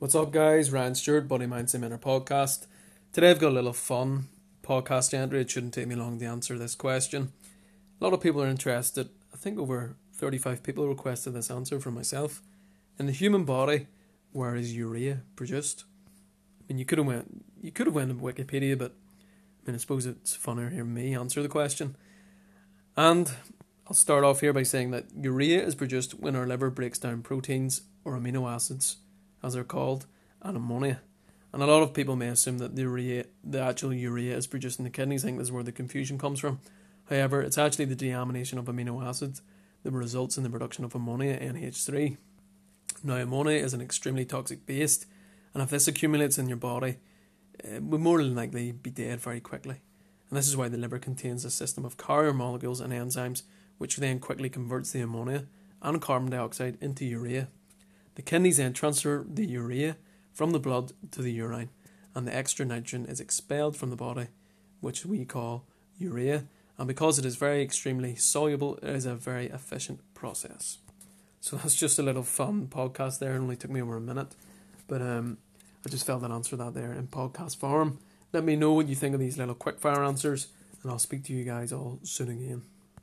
What's up, guys? Ryan Stewart, Body Mind Inner podcast. Today I've got a little fun podcast entry. It shouldn't take me long to answer this question. A lot of people are interested. I think over 35 people requested this answer from myself. In the human body, where is urea produced? I mean, you could have went, you could have went to Wikipedia, but I mean, I suppose it's funnier hearing me answer the question. And I'll start off here by saying that urea is produced when our liver breaks down proteins or amino acids as they're called, and ammonia. And a lot of people may assume that the urea, the actual urea, is produced in the kidneys. I think this is where the confusion comes from. However, it's actually the deamination of amino acids that results in the production of ammonia NH3. Now, ammonia is an extremely toxic base, and if this accumulates in your body, eh, it will more than likely be dead very quickly. And this is why the liver contains a system of carrier molecules and enzymes, which then quickly converts the ammonia and carbon dioxide into urea. The kidneys then transfer the urea from the blood to the urine, and the extra nitrogen is expelled from the body, which we call urea. And because it is very extremely soluble, it is a very efficient process. So that's just a little fun podcast there. It only took me over a minute, but um, I just felt that answer that there in podcast form. Let me know what you think of these little quick fire answers, and I'll speak to you guys all soon again.